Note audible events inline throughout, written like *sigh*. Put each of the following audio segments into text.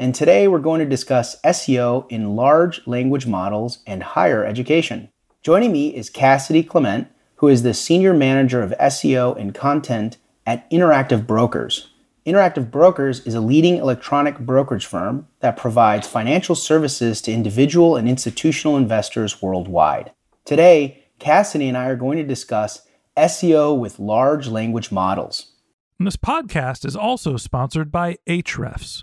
and today we're going to discuss SEO in large language models and higher education. Joining me is Cassidy Clement, who is the Senior Manager of SEO and Content at Interactive Brokers. Interactive Brokers is a leading electronic brokerage firm that provides financial services to individual and institutional investors worldwide. Today, Cassidy and I are going to discuss SEO with large language models. This podcast is also sponsored by Ahrefs.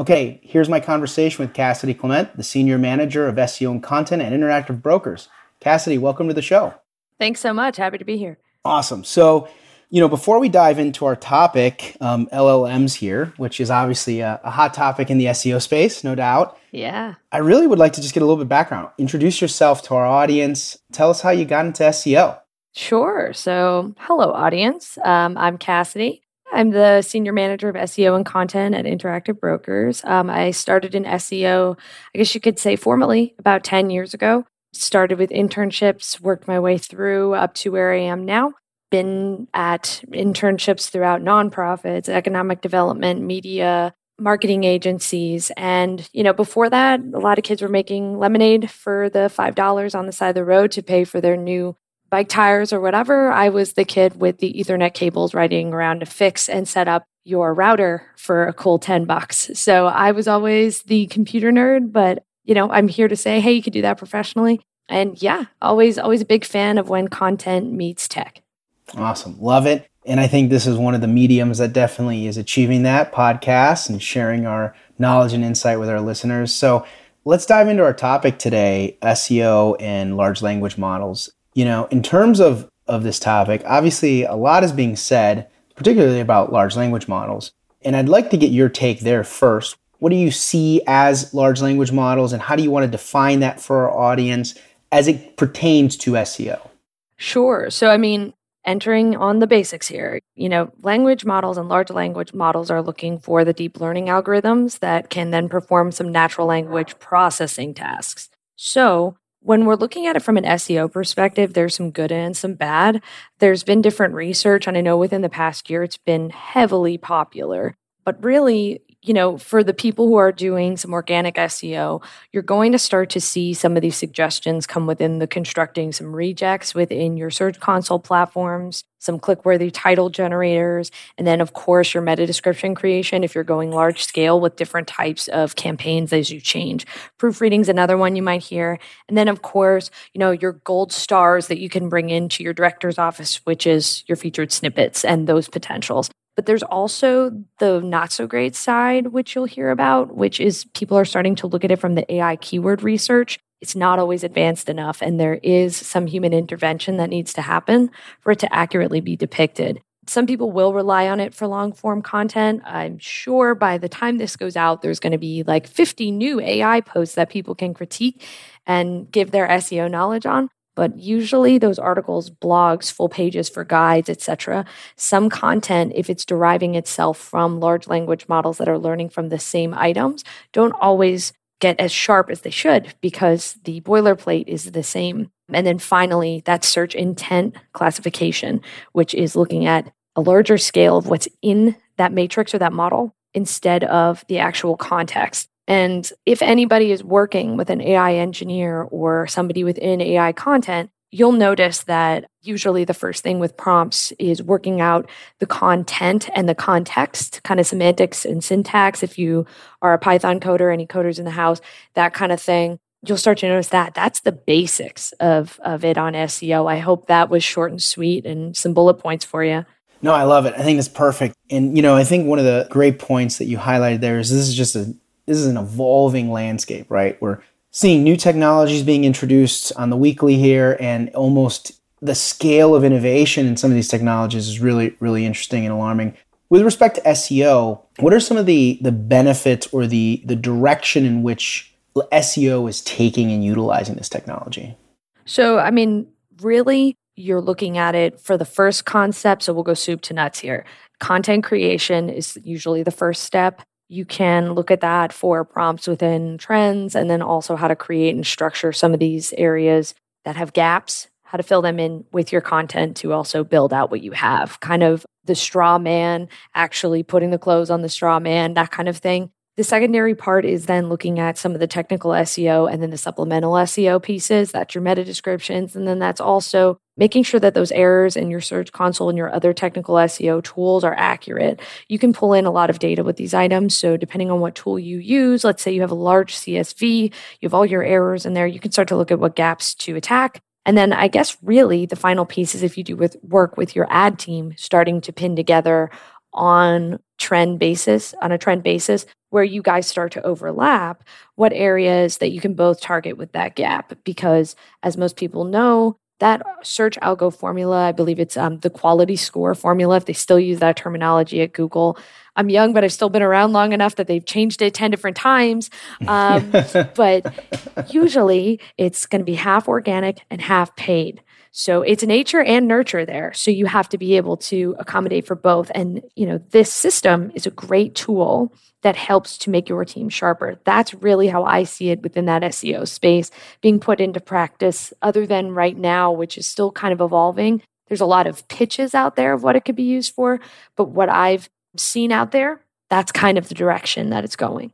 Okay, here's my conversation with Cassidy Clement, the Senior Manager of SEO and Content at Interactive Brokers. Cassidy, welcome to the show. Thanks so much. Happy to be here. Awesome. So, you know, before we dive into our topic, um, LLMs here, which is obviously a, a hot topic in the SEO space, no doubt, Yeah. I really would like to just get a little bit background. Introduce yourself to our audience. Tell us how you got into SEO. Sure. So, hello, audience. Um, I'm Cassidy. I'm the senior manager of SEO and content at Interactive Brokers. Um, I started in SEO, I guess you could say formally, about 10 years ago. Started with internships, worked my way through up to where I am now. Been at internships throughout nonprofits, economic development, media, marketing agencies. And, you know, before that, a lot of kids were making lemonade for the $5 on the side of the road to pay for their new bike tires or whatever. I was the kid with the Ethernet cables riding around to fix and set up your router for a cool 10 bucks. So I was always the computer nerd, but you know, I'm here to say, hey, you could do that professionally. And yeah, always, always a big fan of when content meets tech. Awesome. Love it. And I think this is one of the mediums that definitely is achieving that podcasts and sharing our knowledge and insight with our listeners. So let's dive into our topic today SEO and large language models. You know, in terms of, of this topic, obviously a lot is being said, particularly about large language models. And I'd like to get your take there first. What do you see as large language models, and how do you want to define that for our audience as it pertains to SEO? Sure. So, I mean, entering on the basics here, you know, language models and large language models are looking for the deep learning algorithms that can then perform some natural language processing tasks. So, when we're looking at it from an SEO perspective, there's some good and some bad. There's been different research, and I know within the past year it's been heavily popular. But really, you know, for the people who are doing some organic SEO, you're going to start to see some of these suggestions come within the constructing some regex within your Search Console platforms, some click worthy title generators, and then, of course, your meta description creation if you're going large scale with different types of campaigns as you change. Proofreading's another one you might hear. And then, of course, you know, your gold stars that you can bring into your director's office, which is your featured snippets and those potentials. But there's also the not so great side, which you'll hear about, which is people are starting to look at it from the AI keyword research. It's not always advanced enough, and there is some human intervention that needs to happen for it to accurately be depicted. Some people will rely on it for long form content. I'm sure by the time this goes out, there's going to be like 50 new AI posts that people can critique and give their SEO knowledge on but usually those articles blogs full pages for guides etc some content if it's deriving itself from large language models that are learning from the same items don't always get as sharp as they should because the boilerplate is the same. And then finally that search intent classification which is looking at a larger scale of what's in that matrix or that model instead of the actual context and if anybody is working with an AI engineer or somebody within AI content, you'll notice that usually the first thing with prompts is working out the content and the context, kind of semantics and syntax. If you are a Python coder, any coders in the house, that kind of thing. You'll start to notice that that's the basics of, of it on SEO. I hope that was short and sweet and some bullet points for you. No, I love it. I think it's perfect. And, you know, I think one of the great points that you highlighted there is this is just a this is an evolving landscape, right? We're seeing new technologies being introduced on the weekly here, and almost the scale of innovation in some of these technologies is really, really interesting and alarming. With respect to SEO, what are some of the the benefits or the the direction in which SEO is taking and utilizing this technology? So, I mean, really, you're looking at it for the first concept. So we'll go soup to nuts here. Content creation is usually the first step you can look at that for prompts within trends and then also how to create and structure some of these areas that have gaps, how to fill them in with your content to also build out what you have. Kind of the straw man, actually putting the clothes on the straw man, that kind of thing. The secondary part is then looking at some of the technical SEO and then the supplemental SEO pieces. That's your meta descriptions. And then that's also making sure that those errors in your search console and your other technical SEO tools are accurate. You can pull in a lot of data with these items. So, depending on what tool you use, let's say you have a large CSV, you have all your errors in there, you can start to look at what gaps to attack. And then I guess really the final piece is if you do with work with your ad team, starting to pin together on trend basis, on a trend basis, where you guys start to overlap, what areas that you can both target with that gap. Because as most people know, that search algo formula, I believe it's um, the quality score formula, if they still use that terminology at Google. I'm young, but I've still been around long enough that they've changed it 10 different times. Um, *laughs* but usually it's going to be half organic and half paid. So it's nature and nurture there. So you have to be able to accommodate for both. And, you know, this system is a great tool that helps to make your team sharper. That's really how I see it within that SEO space being put into practice, other than right now, which is still kind of evolving. There's a lot of pitches out there of what it could be used for. But what I've seen out there, that's kind of the direction that it's going.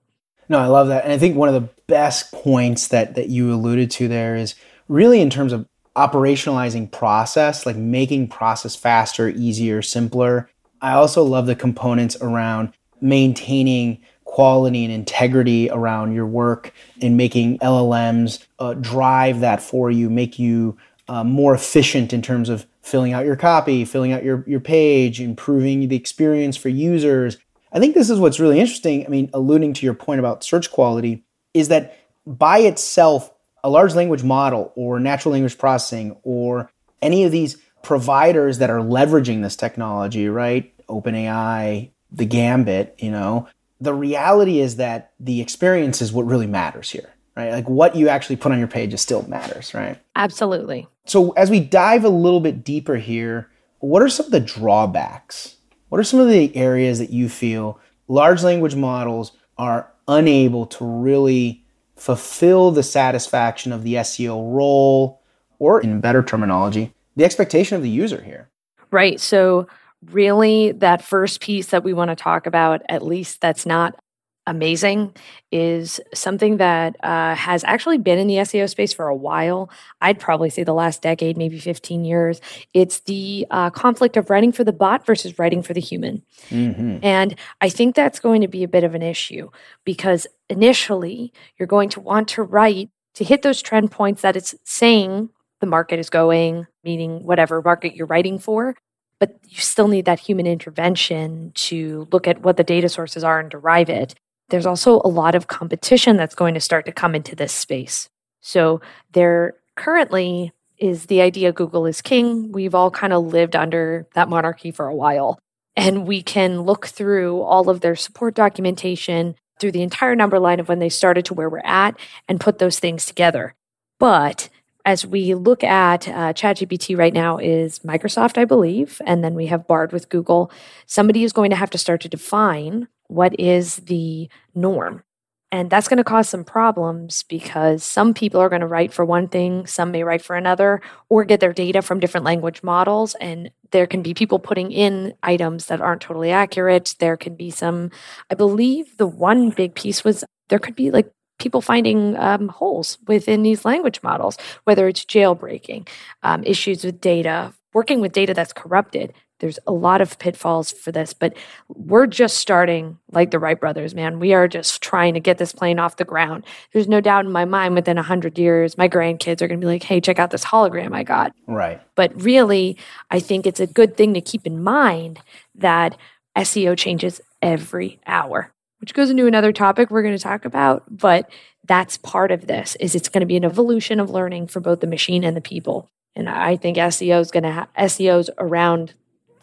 No, I love that. And I think one of the best points that that you alluded to there is really in terms of operationalizing process, like making process faster, easier, simpler. I also love the components around maintaining quality and integrity around your work and making LLMs uh, drive that for you, make you uh, more efficient in terms of filling out your copy, filling out your, your page, improving the experience for users. I think this is what's really interesting. I mean, alluding to your point about search quality, is that by itself, a large language model or natural language processing or any of these providers that are leveraging this technology, right? OpenAI, the Gambit, you know, the reality is that the experience is what really matters here, right? Like what you actually put on your page is still matters, right? Absolutely. So as we dive a little bit deeper here, what are some of the drawbacks? What are some of the areas that you feel large language models are unable to really fulfill the satisfaction of the SEO role, or in better terminology, the expectation of the user here? Right. So, really, that first piece that we want to talk about, at least that's not amazing is something that uh, has actually been in the SEO space for a while. I'd probably say the last decade, maybe 15 years. It's the uh, conflict of writing for the bot versus writing for the human. Mm-hmm. And I think that's going to be a bit of an issue because initially you're going to want to write to hit those trend points that it's saying the market is going, meaning whatever market you're writing for but you still need that human intervention to look at what the data sources are and derive it there's also a lot of competition that's going to start to come into this space. So there currently is the idea Google is king. We've all kind of lived under that monarchy for a while. And we can look through all of their support documentation through the entire number line of when they started to where we're at and put those things together. But as we look at uh, ChatGPT right now is Microsoft, I believe, and then we have Bard with Google. Somebody is going to have to start to define what is the norm. And that's going to cause some problems because some people are going to write for one thing, some may write for another, or get their data from different language models. And there can be people putting in items that aren't totally accurate. There can be some, I believe the one big piece was there could be like people finding um, holes within these language models, whether it's jailbreaking, um, issues with data, working with data that's corrupted. There's a lot of pitfalls for this, but we're just starting like the Wright brothers, man. We are just trying to get this plane off the ground. There's no doubt in my mind within 100 years, my grandkids are going to be like, hey, check out this hologram I got. Right. But really, I think it's a good thing to keep in mind that SEO changes every hour, which goes into another topic we're going to talk about. But that's part of this is it's going to be an evolution of learning for both the machine and the people. And I think SEO is going to have SEOs around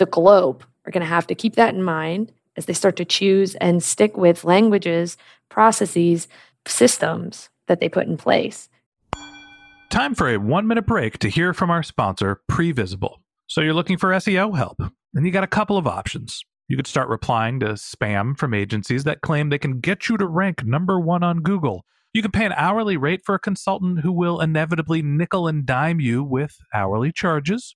the globe are going to have to keep that in mind as they start to choose and stick with languages, processes, systems that they put in place. Time for a one minute break to hear from our sponsor, Previsible. So you're looking for SEO help, and you got a couple of options. You could start replying to spam from agencies that claim they can get you to rank number one on Google. You can pay an hourly rate for a consultant who will inevitably nickel and dime you with hourly charges.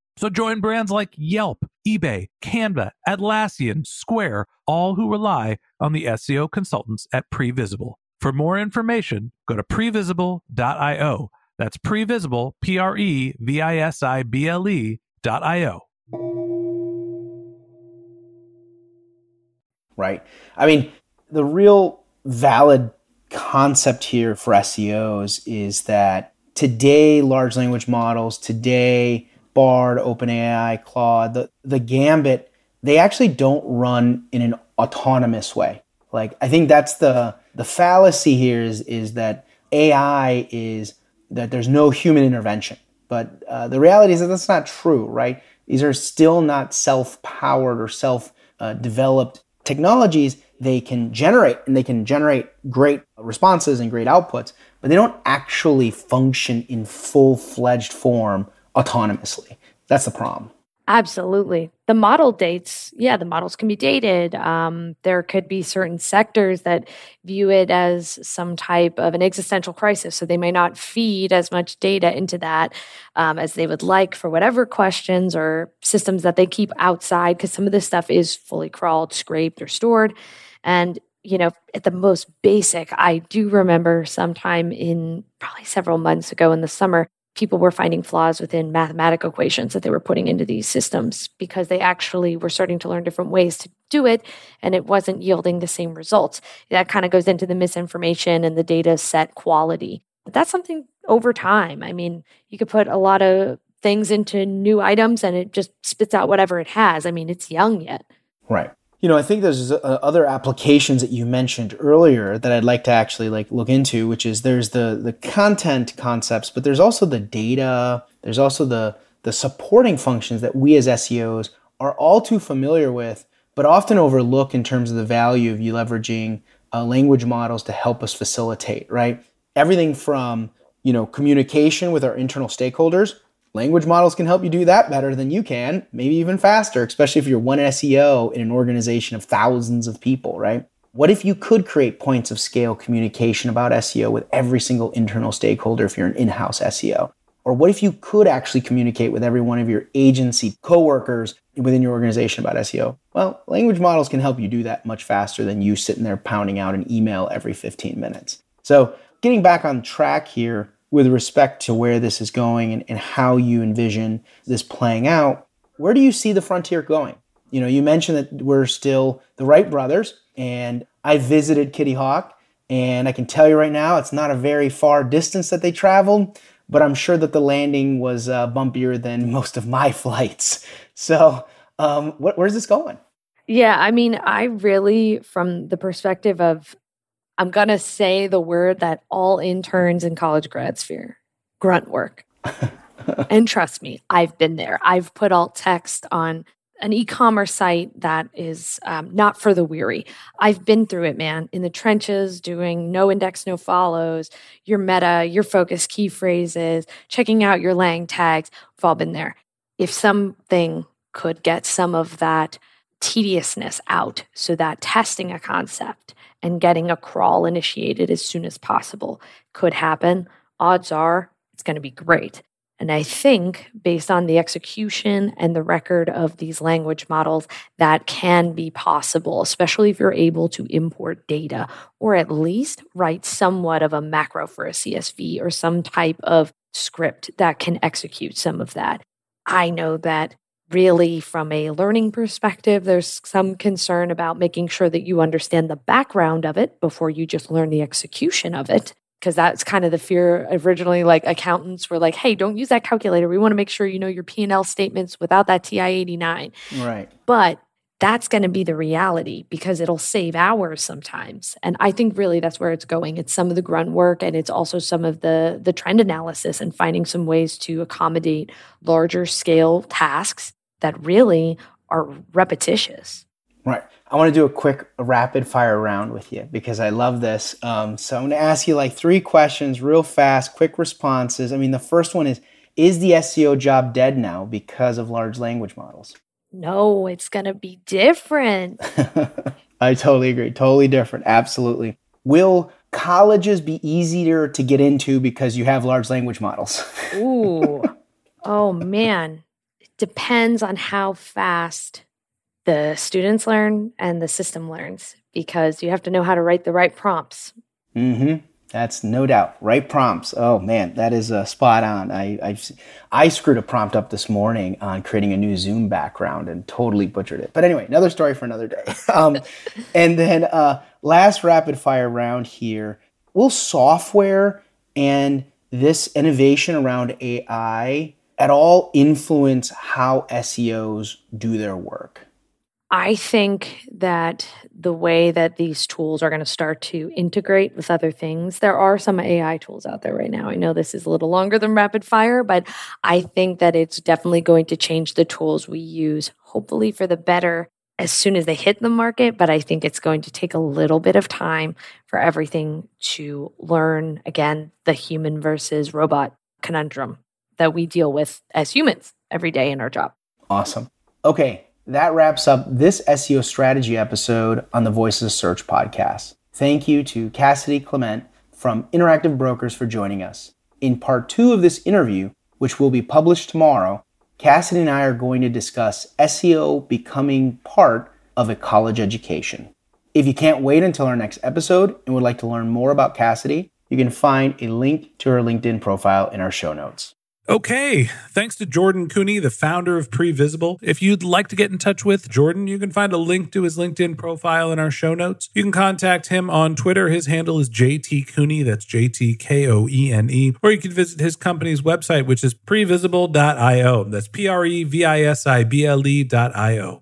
So join brands like Yelp, eBay, Canva, Atlassian, Square, all who rely on the SEO consultants at Previsible. For more information, go to previsible.io. That's previsible, P R E V I S I B L E.io. Right. I mean, the real valid concept here for SEOs is that today, large language models, today, Bard, OpenAI, Claude, the, the Gambit, they actually don't run in an autonomous way. Like I think that's the the fallacy here is is that AI is that there's no human intervention. But uh, the reality is that that's not true, right? These are still not self-powered or self-developed uh, technologies. They can generate and they can generate great responses and great outputs, but they don't actually function in full-fledged form autonomously. That's the problem. Absolutely. The model dates, yeah, the models can be dated. Um, there could be certain sectors that view it as some type of an existential crisis. So they may not feed as much data into that um, as they would like for whatever questions or systems that they keep outside, because some of this stuff is fully crawled, scraped, or stored. And you know, at the most basic, I do remember sometime in probably several months ago in the summer, people were finding flaws within mathematical equations that they were putting into these systems because they actually were starting to learn different ways to do it and it wasn't yielding the same results. That kind of goes into the misinformation and the data set quality. But that's something over time. I mean, you could put a lot of things into new items and it just spits out whatever it has. I mean, it's young yet. Right. You know, I think there's uh, other applications that you mentioned earlier that I'd like to actually like look into, which is there's the the content concepts, but there's also the data, there's also the the supporting functions that we as SEOs are all too familiar with, but often overlook in terms of the value of you leveraging uh, language models to help us facilitate, right? Everything from you know communication with our internal stakeholders Language models can help you do that better than you can, maybe even faster, especially if you're one SEO in an organization of thousands of people, right? What if you could create points of scale communication about SEO with every single internal stakeholder if you're an in house SEO? Or what if you could actually communicate with every one of your agency coworkers within your organization about SEO? Well, language models can help you do that much faster than you sitting there pounding out an email every 15 minutes. So, getting back on track here, with respect to where this is going and, and how you envision this playing out, where do you see the frontier going? You know, you mentioned that we're still the Wright brothers, and I visited Kitty Hawk, and I can tell you right now, it's not a very far distance that they traveled, but I'm sure that the landing was uh, bumpier than *laughs* most of my flights. So, um, what, where's this going? Yeah, I mean, I really, from the perspective of I'm going to say the word that all interns and college grads fear grunt work. *laughs* and trust me, I've been there. I've put alt text on an e-commerce site that is um, not for the weary. I've been through it, man, in the trenches, doing no index, no follows, your meta, your focus key phrases, checking out your lang tags. We've all been there. If something could get some of that tediousness out so that testing a concept and getting a crawl initiated as soon as possible could happen, odds are it's going to be great. And I think, based on the execution and the record of these language models, that can be possible, especially if you're able to import data or at least write somewhat of a macro for a CSV or some type of script that can execute some of that. I know that really from a learning perspective there's some concern about making sure that you understand the background of it before you just learn the execution of it. Because that's kind of the fear. Originally like accountants were like hey don't use that calculator. We want to make sure you know your p&l statements without that ti-89 right. But that's going to be the reality because it'll save hours sometimes. And i think really that's where it's going. It's some of the grunt work and it's also some of the the trend analysis and finding some ways to accommodate larger scale tasks that really are repetitious. Right. I want to do a quick rapid fire round with you because I love this. Um, so I'm going to ask you like three questions real fast, quick responses. I mean, the first one is Is the SEO job dead now because of large language models? No, it's going to be different. *laughs* I totally agree. Totally different. Absolutely. Will colleges be easier to get into because you have large language models? *laughs* Ooh. Oh, man depends on how fast the students learn and the system learns because you have to know how to write the right prompts. Mm-hmm. That's no doubt. Right prompts. Oh man, that is uh, spot on. I I've, i screwed a prompt up this morning on creating a new Zoom background and totally butchered it. But anyway, another story for another day. *laughs* Um, and then uh, last rapid fire round here. Will software and this innovation around AI at all influence how SEOs do their work? I think that the way that these tools are going to start to integrate with other things, there are some AI tools out there right now. I know this is a little longer than rapid fire, but I think that it's definitely going to change the tools we use, hopefully for the better as soon as they hit the market. But I think it's going to take a little bit of time for everything to learn again the human versus robot conundrum that we deal with as humans every day in our job. Awesome. Okay, that wraps up this SEO strategy episode on the Voices of Search podcast. Thank you to Cassidy Clement from Interactive Brokers for joining us. In part two of this interview, which will be published tomorrow, Cassidy and I are going to discuss SEO becoming part of a college education. If you can't wait until our next episode and would like to learn more about Cassidy, you can find a link to her LinkedIn profile in our show notes. Okay, thanks to Jordan Koene, the founder of Previsible. If you'd like to get in touch with Jordan, you can find a link to his LinkedIn profile in our show notes. You can contact him on Twitter. His handle is JT Koene, that's J T K O E N E. Or you can visit his company's website, which is previsible.io. That's P R E V I S I B L E.io.